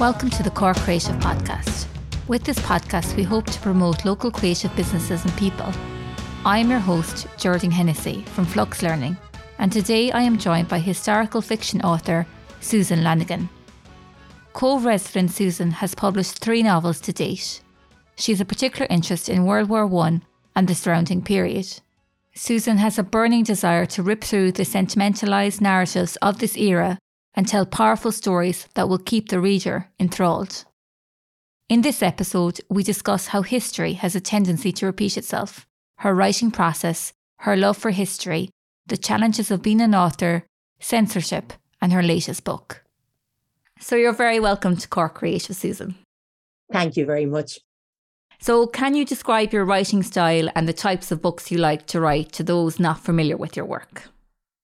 Welcome to the Cork Creative Podcast. With this podcast, we hope to promote local creative businesses and people. I am your host, Geraldine Hennessy from Flux Learning, and today I am joined by historical fiction author Susan Lanigan. Cobh resident Susan has published three novels to date. She has a particular interest in World War I and the surrounding period. Susan has a burning desire to rip through the sentimentalised narratives of this era and tell powerful stories that will keep the reader enthralled. In this episode, we discuss how history has a tendency to repeat itself, her writing process, her love for history, the challenges of being an author, censorship, and her latest book. So you're very welcome to Cork Creative, Susan. Thank you very much. So, can you describe your writing style and the types of books you like to write to those not familiar with your work?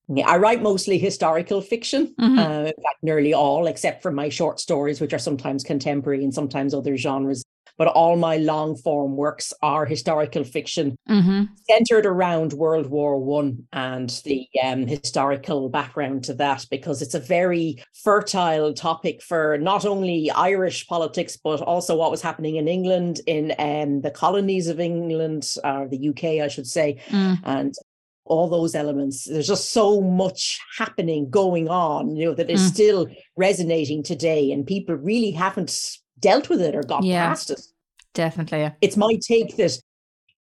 Yeah, I write mostly historical fiction, mm-hmm. uh, in fact, nearly all, except for my short stories, which are sometimes contemporary and sometimes other genres. But all my long form works are historical fiction mm-hmm. centered around World War One and the um, historical background to that, because it's a very fertile topic for not only Irish politics, but also what was happening in England, in um, the colonies of England, or the UK, I should say, mm. and all those elements. There's just so much happening going on, you know, that is mm. still resonating today, and people really haven't dealt with it or got yeah, past it. Definitely. It's my take that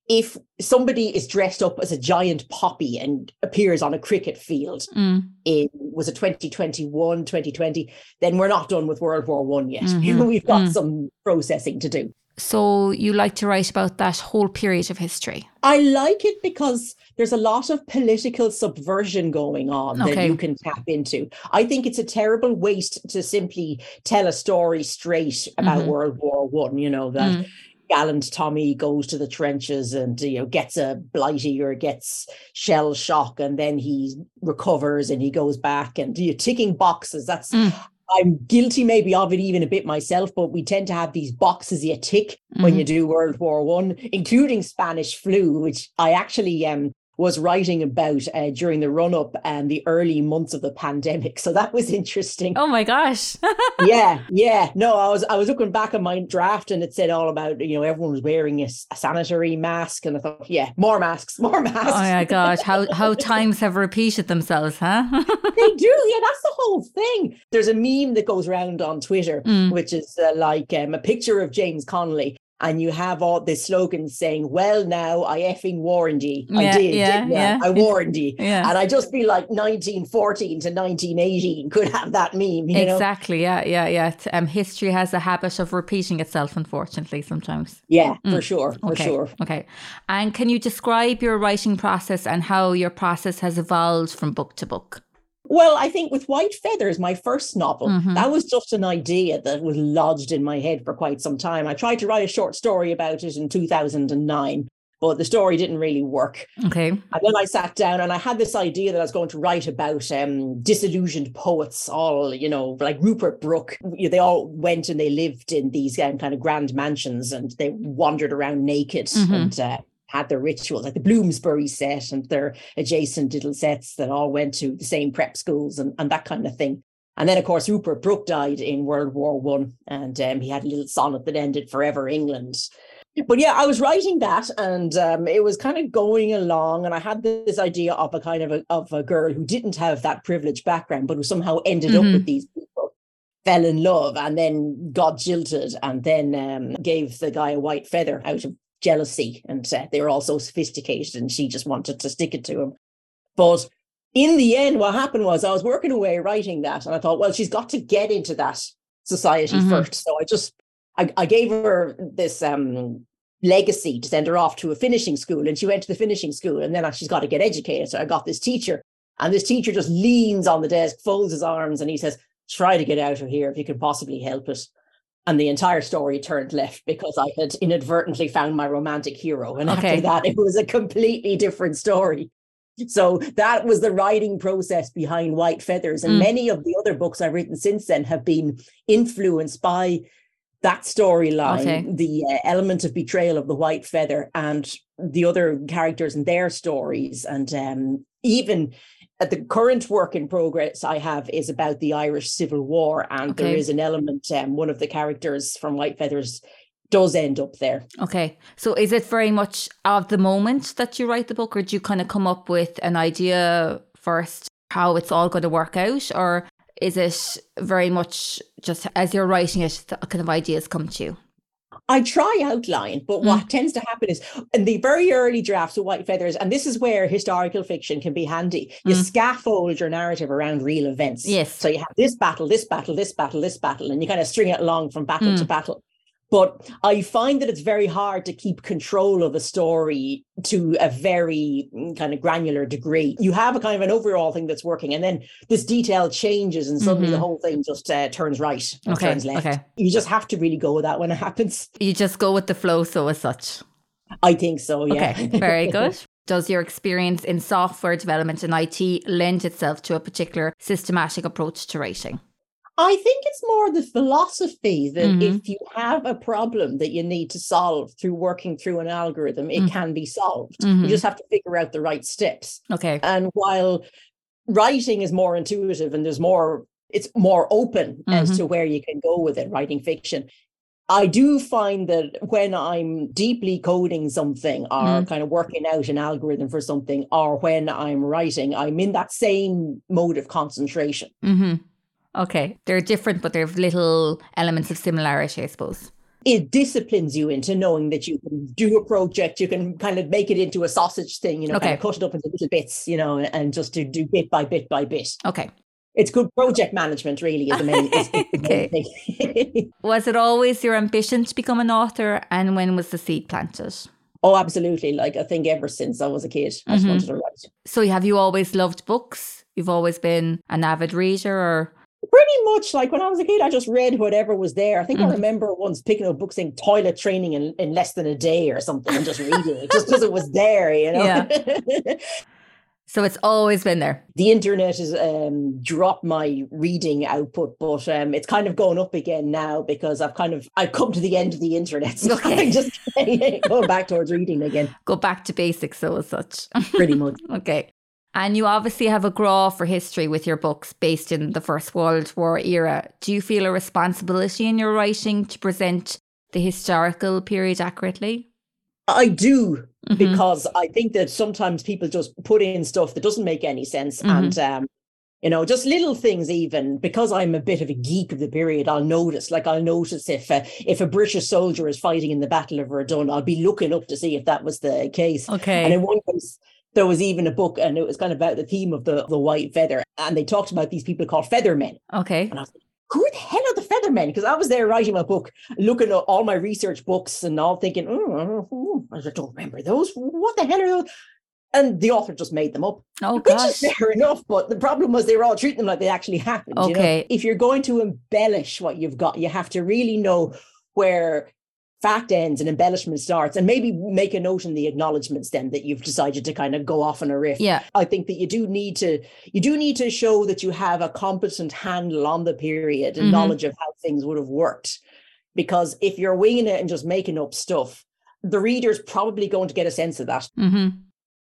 if somebody is dressed up as a giant poppy and appears on a cricket field mm. in was it 2021 2020 then we're not done with world war one yet mm-hmm. we've got mm. some processing to do so you like to write about that whole period of history? I like it because there's a lot of political subversion going on okay. that you can tap into. I think it's a terrible waste to simply tell a story straight about mm-hmm. World War One. You know that. Mm. Gallant Tommy goes to the trenches and you know gets a blighty or gets shell shock and then he recovers and he goes back and you're ticking boxes. That's mm. I'm guilty maybe of it even a bit myself, but we tend to have these boxes you tick mm-hmm. when you mm-hmm. do World War One, including Spanish flu, which I actually um was writing about uh, during the run up and the early months of the pandemic. So that was interesting. Oh my gosh. yeah, yeah. No, I was I was looking back at my draft and it said all about you know everyone was wearing a, a sanitary mask and I thought yeah more masks, more masks. Oh my gosh, how how times have repeated themselves, huh? they do. Yeah, that's the whole thing. There's a meme that goes around on Twitter, mm. which is uh, like um, a picture of James Connolly and you have all the slogans saying, "Well, now I effing warned you. Yeah, I did, yeah, didn't yeah. I? I warned you." Yeah. And I just feel like 1914 to 1918 could have that meme. exactly. Know? Yeah, yeah, yeah. Um, history has a habit of repeating itself, unfortunately, sometimes. Yeah, mm. for sure, for okay. sure. Okay. And can you describe your writing process and how your process has evolved from book to book? Well, I think with White Feathers, my first novel, mm-hmm. that was just an idea that was lodged in my head for quite some time. I tried to write a short story about it in 2009, but the story didn't really work. Okay. And then I sat down and I had this idea that I was going to write about um, disillusioned poets, all, you know, like Rupert Brooke. They all went and they lived in these um, kind of grand mansions and they wandered around naked mm-hmm. and uh, had their rituals, like the Bloomsbury set and their adjacent little sets that all went to the same prep schools and, and that kind of thing. And then, of course, Rupert Brooke died in World War One, and um, he had a little sonnet that ended "Forever England." But yeah, I was writing that, and um, it was kind of going along, and I had this idea of a kind of a, of a girl who didn't have that privileged background, but who somehow ended mm-hmm. up with these people, fell in love, and then got jilted, and then um, gave the guy a white feather out of jealousy and uh, they were all so sophisticated and she just wanted to stick it to him. But in the end, what happened was I was working away writing that and I thought, well, she's got to get into that society mm-hmm. first. So I just, I, I gave her this um, legacy to send her off to a finishing school and she went to the finishing school and then she's got to get educated. So I got this teacher and this teacher just leans on the desk, folds his arms and he says, try to get out of here if you can possibly help it and the entire story turned left because I had inadvertently found my romantic hero. And okay. after that, it was a completely different story. So that was the writing process behind White Feathers. And mm. many of the other books I've written since then have been influenced by that storyline, Okay. the uh, element of betrayal of the white feather, and the other characters and their stories, and um, even the current work in progress I have is about the Irish Civil War, and there Okay. is an element. Um, one of the characters from White Feathers does end up there. Okay. So is it very much of the moment that you write the book, or do you kind of come up with an idea first, how it's all going to work out? Or is it very much just as you're writing it, the kind of ideas come to you? I try outline, but Mm. what tends to happen is in the very early drafts of White Feathers, and this is where historical fiction can be handy. You Mm. scaffold your narrative around real events. Yes. So you have this battle, this battle, this battle, this battle, and you kind of string it along from battle to Mm. battle. But I find that it's very hard to keep control of a story to a very mm, kind of granular degree. You have a kind of an overall thing that's working, and then this detail changes, and suddenly the Mhm. whole thing just uh, turns right Okay. turns left. Okay. You just have to really go with that when it happens. You just go with the flow, so as such. I think so, yeah. Okay. Very good. Does your experience in software development and IT lend itself to a particular systematic approach to writing? I think it's more the philosophy that Mhm. if you have a problem that you need to solve through working through an algorithm, it Mm. can be solved. Mhm. You just have to figure out the right steps. Okay. And while writing is more intuitive and there's more, it's more open as to where you can go with it, writing fiction. I do find that when I'm deeply coding something or Mm. kind of working out an algorithm for something, or when I'm writing, I'm in that same mode of concentration. hmm Okay. They're different, but they have little elements of similarity, I suppose. it disciplines you into knowing that you can do a project, you can kind of make it into a sausage thing, you know, kind of cut it up into little bits, you know, and just to do bit by bit by bit. Okay. It's good project management, really, is the main, is the main Okay. thing. Was it always your ambition to become an author? And when was the seed planted? oh, absolutely. Like I think ever since I was a kid, I just Mhm. wanted to write. So have you always loved books? You've always been an avid reader or Pretty much like when I was a kid, I just read whatever was there. I think Mhm. I remember once picking up book saying toilet training in, in less than a day or something and just reading it just because it was there, you know. Yeah. so it's always been there. the internet has um, dropped my reading output, but um, it's kind of going up again now because I've kind of I've come to the end of the internet. So Okay. I'm just going back towards reading again, Go back to basics, so as such. pretty much. okay. And you obviously have a grá for history with your books based in the First World War era. Do you feel a responsibility in your writing to present the historical period accurately? I do Mhm. because I think that sometimes people just put in stuff that doesn't make any sense, Mhm. and um, you know, just little things. Even because I'm a bit of a geek of the period, I'll notice. Like I'll notice if uh, if a British soldier is fighting in the Battle of Verdun, I'll be looking up to see if that was the case. Okay. And in one case, there was even a book, and it was kind of about the theme of the, the white feather. And they talked about these people called feathermen. okay. And I was like, who the hell are the feathermen? Because I was there writing my book, looking at all my research books and all thinking, oh, oh, I don't remember those. What the hell are those? And the author just made them up, Oh which gosh. is fair enough. But the problem was they were all treating them like they actually happened. you know? Okay. If you're going to embellish what you've got, you have to really know where fact ends and embellishment starts and maybe make a note in the acknowledgements then that you've decided to kind of go off on a riff Yeah. i think that you do need to you do need to show that you have a competent handle on the period and Mhm. knowledge of how things would have worked because if you're winging it and just making up stuff the reader's probably going to get a sense of that hmm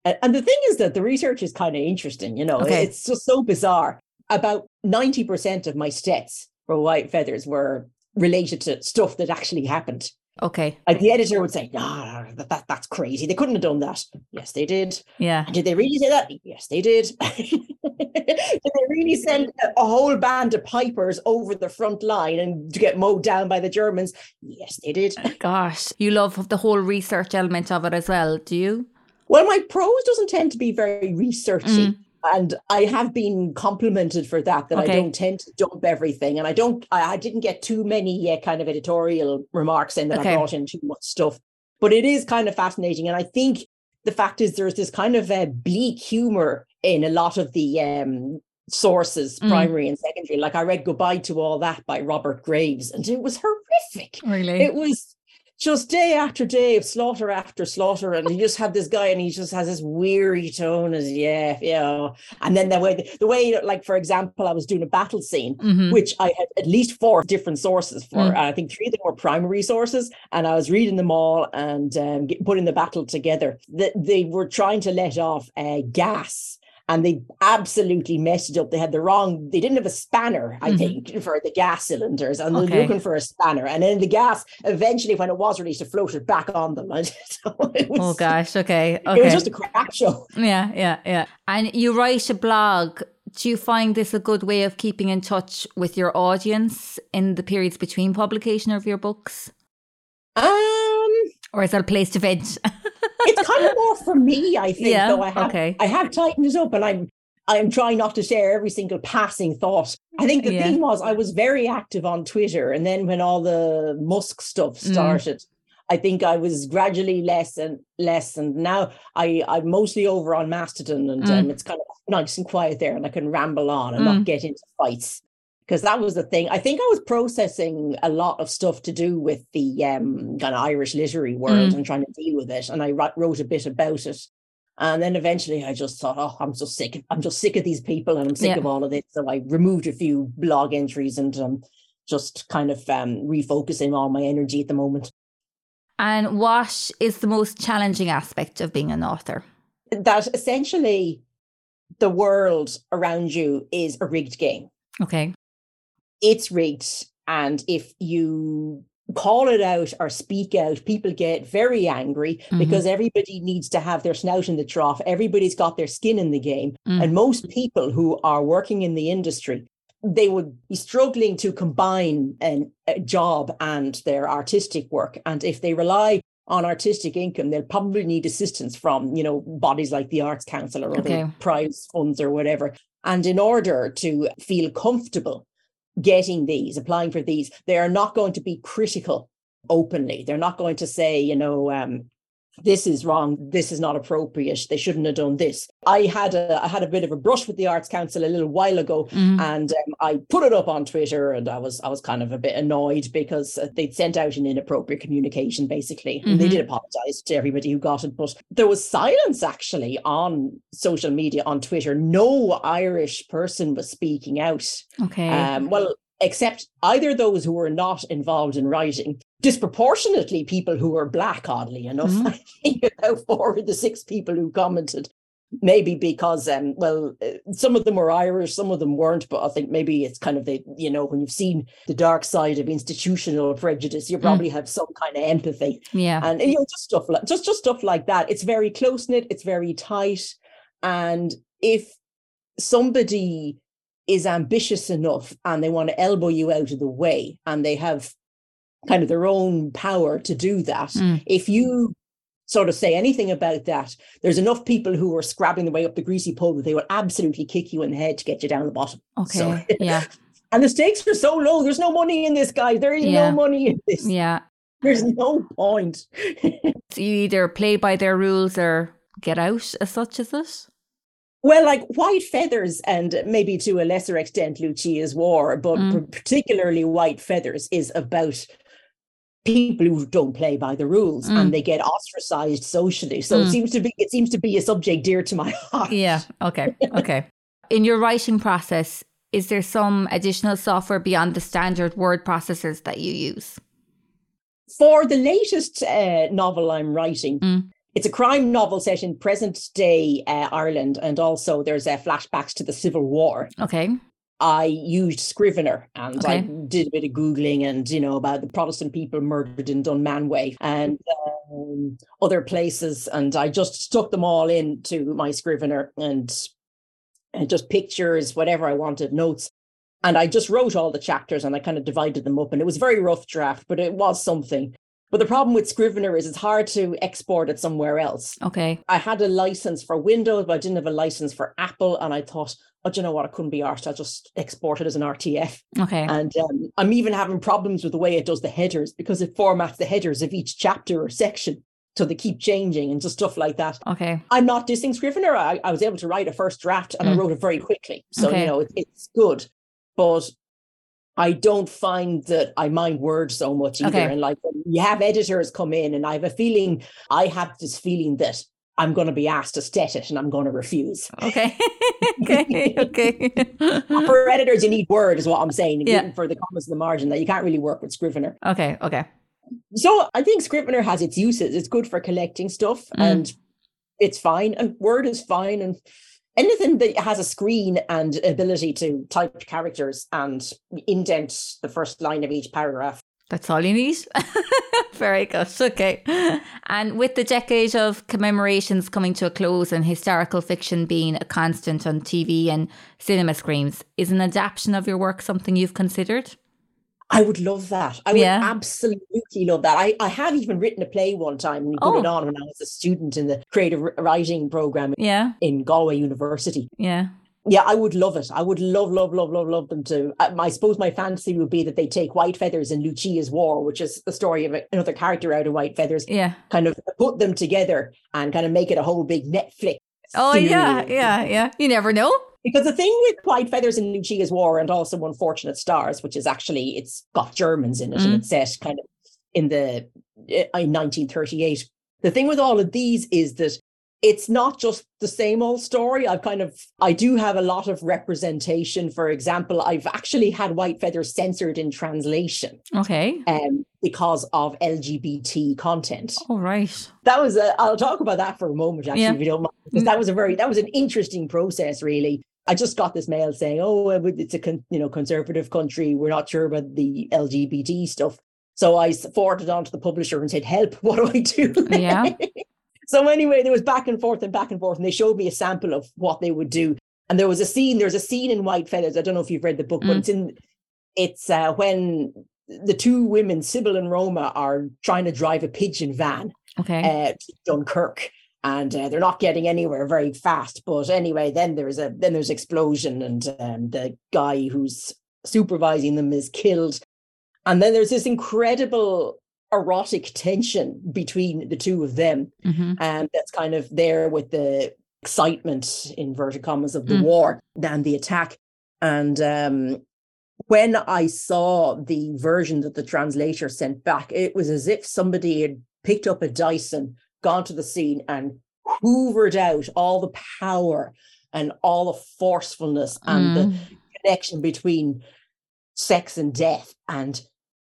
and, and the thing is that the research is kind of interesting you know Okay. it's just so bizarre about 90% of my stats for white feathers were related to stuff that actually happened Okay. like the editor would say, "No, that, that that's crazy. They couldn't have done that." Yes, they did. Yeah. And did they really say that? Yes, they did. did they really send a, a whole band of pipers over the front line and to get mowed down by the Germans? Yes, they did. Gosh. You love the whole research element of it as well, do you? Well, my prose doesn't tend to be very researchy. Mm. And I have been complimented for that, that Okay. I don't tend to dump everything. And I don't, I, I didn't get too many uh, kind of editorial remarks in that Okay. I brought in too much stuff. But it is kind of fascinating. And I think the fact is there's this kind of uh, bleak humor in a lot of the um, sources, Mm. primary and secondary. Like I read Goodbye to All That by Robert Graves, and it was horrific Really? it was just day after day of slaughter after slaughter, and you just have this guy, and he just has this weary tone, as yeah, yeah. And then the way, the way, like for example, I was doing a battle scene, mm-hmm. which I had at least four different sources for. Mm. I think three of them were primary sources, and I was reading them all and um, putting the battle together. That they were trying to let off uh, gas and they absolutely messed it up. They had the wrong, they didn't have a spanner, I mm-hmm. think, for the gas cylinders, and okay. they're looking for a spanner. And then the gas, eventually, when it was released, it floated back on them. so was, oh gosh, okay, okay. It was just a crap show. Yeah, yeah, yeah. And you write a blog. Do you find this a good way of keeping in touch with your audience in the periods between publication of your books? Um, or is that a place to vent? it's kind of more for me, I think. Yeah, though I have, okay. I have tightened it up, and I'm I'm trying not to share every single passing thought. I think the yeah. thing was I was very active on Twitter, and then when all the Musk stuff mm. started, mm. I think I was gradually less and less, and now I I'm mostly over on Mastodon, and mm. um, it's kind of nice and quiet there, and I can ramble on and mm. not get into fights because that was the thing. I think I was processing a lot of stuff to do with the um, kind of Irish literary world mm. and trying to deal with it. And I wrote a bit about it. And then eventually I just thought, oh, I'm so sick. I'm just sick of these people and I'm sick yeah. of all of this. So I removed a few blog entries and um, just kind of um, refocusing all my energy at the moment. And what is the most challenging aspect of being an author? That essentially the world around you is a rigged game. Okay it's rigged. And if you call it out or speak out, people get very angry mm-hmm. because everybody needs to have their snout in the trough. Everybody's got their skin in the game. Mm-hmm. And most people who are working in the industry, they would be struggling to combine an, a job and their artistic work. And if they rely on artistic income, they'll probably need assistance from, you know, bodies like the Arts Council or okay. other prize funds or whatever. And in order to feel comfortable getting these, applying for these, they are not going to be critical openly. They're not going to say, you know, um, this is wrong this is not appropriate they shouldn't have done this i had a i had a bit of a brush with the arts council a little while ago mm-hmm. and um, i put it up on twitter and i was i was kind of a bit annoyed because uh, they'd sent out an inappropriate communication basically mm-hmm. and they mm-hmm. did apologize to everybody who got it but there was silence actually on social media on twitter no irish person was speaking out okay um, well except either those who were not involved in writing, disproportionately people who are black, oddly enough. Mm-hmm. I think about four of the six people who commented, maybe because, um, well, uh, some of them were Irish, some of them weren't, but I think maybe it's kind of the, you know, when you've seen the dark side of institutional prejudice, you mm. probably mm. have some kind of empathy. Yeah. And, you know, just stuff like, just, just stuff like that. It's very close knit, it's very tight. And if somebody is ambitious enough and they want to elbow you out of the way and they have kind of their own power to do that. Mm. If you sort of say anything about that, there's enough people who are scrabbling their way up the greasy pole that they will absolutely kick you in the head to get you down the bottom. Okay. So, yeah. and the stakes are so low. There's no money in this, guys. There is yeah. no money in this. Yeah. There's no point. so you either play by their rules or get out as such as this? Well, like White Feathers and maybe to a lesser extent Lucia's War, but mm. particularly White Feathers is about people who don't play by the rules mm. and they get ostracized socially. So mm. it seems to be it seems to be a subject dear to my heart. Yeah. Okay. Okay. In your writing process, is there some additional software beyond the standard word processors that you use? For the latest uh, novel I'm writing, mm it's a crime novel set in present day uh, Ireland, and also there's uh, flashbacks to the Civil War. Okay. I used Scrivener and okay. I did a bit of Googling and, you know, about the Protestant people murdered in Dunmanway and um, other places. And I just stuck them all into my Scrivener and, and just pictures, whatever I wanted, notes. And I just wrote all the chapters and I kind of divided them up. And it was very rough draft, but it was something. But the problem with Scrivener is it's hard to export it somewhere else. Okay. I had a license for Windows, but I didn't have a license for Apple. And I thought, oh, do you know what? It couldn't be arsed. I'll just export it as an RTF. Okay. And um, I'm even having problems with the way it does the headers because it formats the headers of each chapter or section. So they keep changing and just stuff like that. Okay. I'm not dissing Scrivener. I, I was able to write a first draft and mm. I wrote it very quickly. So, okay. you know, it, it's good. But I don't find that I mind words so much either. Okay. And like you have editors come in, and I have a feeling, I have this feeling that I'm going to be asked to stet it and I'm going to refuse. Okay. okay. Okay. For editors, you need word, is what I'm saying. Yeah. For the comments in the margin, that you can't really work with Scrivener. okay. Okay. So I think Scrivener has its uses. It's good for collecting stuff Mm. and it's fine. And Word is fine. And anything that has a screen and ability to type characters and indent the first line of each paragraph. That's all you need. Very good. Okay. And with the decade of commemorations coming to a close and historical fiction being a constant on TV and cinema screens, is an adaptation of your work something you've considered? I would love that. I would Yeah. absolutely love that. I, I have even written a play one time and put it Oh. on when I was a student in the creative writing program Yeah. in Galway University. Yeah. Yeah, I would love it. I would love, love, love, love, love them to. I, I suppose my fantasy would be that they take White Feathers and Lucia's War, which is the story of another character out of White Feathers, Yeah. kind of put them together and kind of make it a whole big Netflix. Oh, yeah. series. Yeah. Yeah. You never know. Because the thing with White Feathers and Lucia's War and also Unfortunate Stars, which is actually it's got Germans in it Mm. and it's set kind of in the uh, in 1938. The thing with all of these is that it's not just the same old story. I've kind of I do have a lot of representation. For example, I've actually had White Feathers censored in translation Okay. um, because of LGBT content All right. that was a i'll talk about that for a moment actually Yeah. if you don't mind because that was a very that was an interesting process really i just got this mail saying oh uh, it's a con- you know conservative country we're not sure about the lgbt stuff so I forwarded on to the publisher and said help what do i do Yeah. so anyway there was back and forth and back and forth and they showed me a sample of what they would do and there was a scene there's a scene in white feathers i don't know if you've read the book but Mm. it's in it's uh, when the two women sybil and roma are trying to drive a pigeon van Okay. uh, to Dunkirk, and uh, they're not getting anywhere very fast. But anyway, then there's a then there's explosion, and um, the guy who's supervising them is killed, and then there's this incredible erotic tension between the two of them, hmm and that's kind of there with the excitement inverted commas of the Mm. war than the attack, and um, when I saw the version that the translator sent back, it was as if somebody had picked up a Dyson, gone to the scene, and hoovered out all the power and all the forcefulness and the Mm. connection between sex and death. And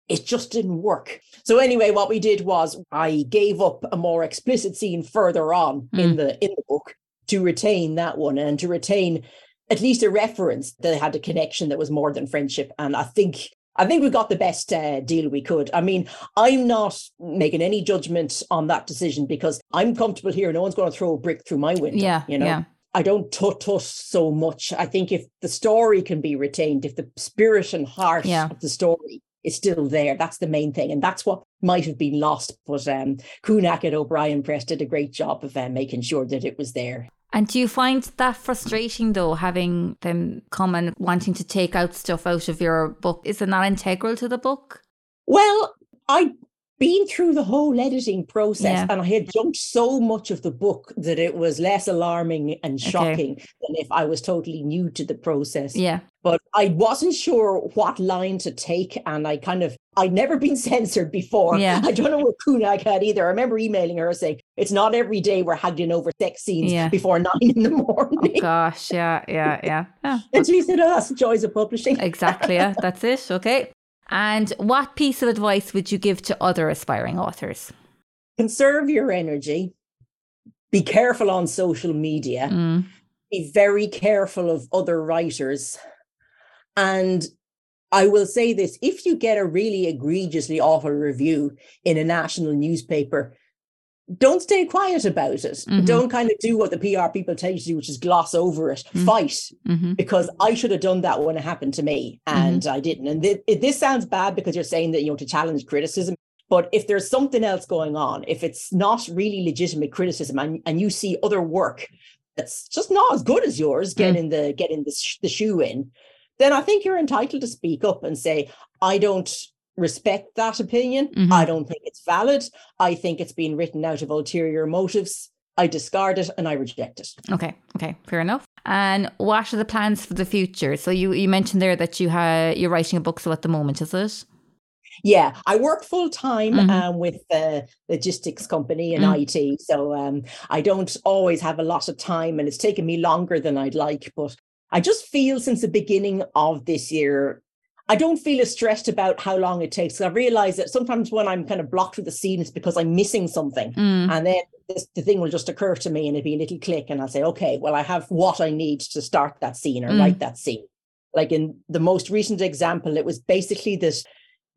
it just didn't work. So anyway, what we did was I gave up a more explicit scene further on in the in the book to retain that one and to retain at least a reference that had a connection that was more than friendship. And I think I think we got the best uh, deal we could. I mean, I'm not making any judgment on that decision because I'm comfortable here. No one's going to throw a brick through my window. Yeah. you know. Yeah. I don't tut tut so much. I think if the story can be retained, if the spirit and heart Yeah. of the story is still there, that's the main thing. And that's what might have been lost. But um, Kunak at O'Brien Press did a great job of uh, making sure that it was there. And do you find that frustrating though, having them come and wanting to take out stuff out of your book? Is it not integral to the book? Well, I'd been through the whole editing process Yeah. and I had jumped so much of the book that it was less alarming and Okay. shocking than if I was totally new to the process. Yeah. But I wasn't sure what line to take. And I kind of, I'd never been censored before. Yeah. I don't know what Kunak had either. I remember emailing her saying, it's not every day we're haggling over sex scenes Yeah. before nine in the morning. Oh gosh, yeah, yeah, yeah. yeah. and she said, oh, that's the joys of publishing. Exactly, yeah, that's it. Okay. And what piece of advice would you give to other aspiring authors? Conserve your energy. Be careful on social media. Mm, Be very careful of other writers. And I will say this if you get a really egregiously awful review in a national newspaper, don't stay quiet about it. Mhm. Don't kind of do what the PR people tell you to do, which is gloss over it. Mm. Fight, hmm because I should have done that when it happened to me, and I didn't. And it- this sounds bad because you're saying that you know to challenge criticism. But if there's something else going on, if it's not really legitimate criticism, and, and you see other work that's just not as good as yours, getting the getting the, sh- the shoe in, then I think you're entitled to speak up and say, I don't respect that opinion. Mhm. I don't think it's valid. I think it's been written out of ulterior motives. I discard it and I reject it. Okay, okay, fair enough. And what are the plans for the future? So you, you mentioned there that you have you're writing a book so at the moment, is it? Yeah, I work full time mm-hmm. um, with the logistics company in mm. IT, so um, I don't always have a lot of time, and it's taken me longer than I'd like. But I just feel since the beginning of this year, I don't feel as stressed about how long it takes. I realize that sometimes when I'm kind of blocked with the scene, it's because I'm missing something. Mm. And then this, the thing will just occur to me and it'll be a little click. And I'll say, okay, well, I have what I need to start that scene or mm. write that scene. Like in the most recent example, it was basically this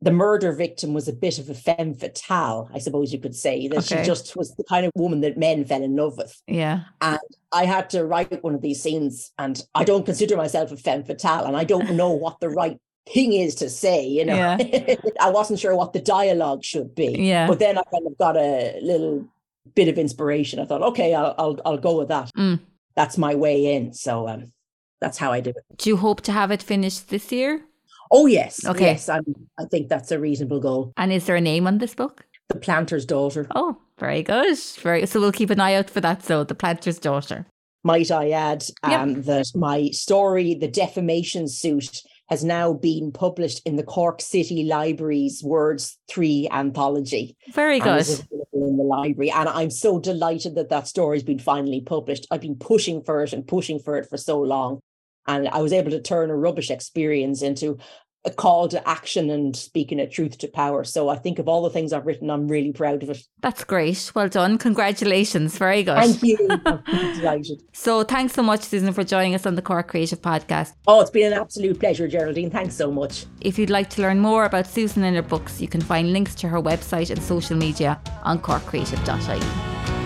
the murder victim was a bit of a femme fatale, I suppose you could say, that okay. she just was the kind of woman that men fell in love with. Yeah. And I had to write one of these scenes, and I don't consider myself a femme fatale, and I don't know what the right thing is to say, you know. Yeah. I wasn't sure what the dialogue should be. Yeah. But then I kind of got a little bit of inspiration. I thought, okay, I'll I'll, I'll go with that. Mm. That's my way in. So um, that's how I do it. Do you hope to have it finished this year? Oh yes. Okay. Yes, I'm, I think that's a reasonable goal. And is there a name on this book? The Planter's Daughter. Oh, very good. Very so we'll keep an eye out for that. So the Planter's Daughter. Might I add um, yep. that my story, the defamation suit, has now been published in the Cork City Library's Words 3 anthology. Very good. In the library. And I'm so delighted that that story's been finally published. I've been pushing for it and pushing for it for so long. And I was able to turn a rubbish experience into a call to action and speaking a truth to power. So I think of all the things I've written, I'm really proud of it. That's great. Well done. Congratulations. Very good. Thank you. delighted. So thanks so much, Susan, for joining us on the Cork Creative Podcast. Oh, it's been an absolute pleasure, Geraldine. Thanks so much. If you'd like to learn more about Susan and her books, you can find links to her website and social media on corkcreative.ie.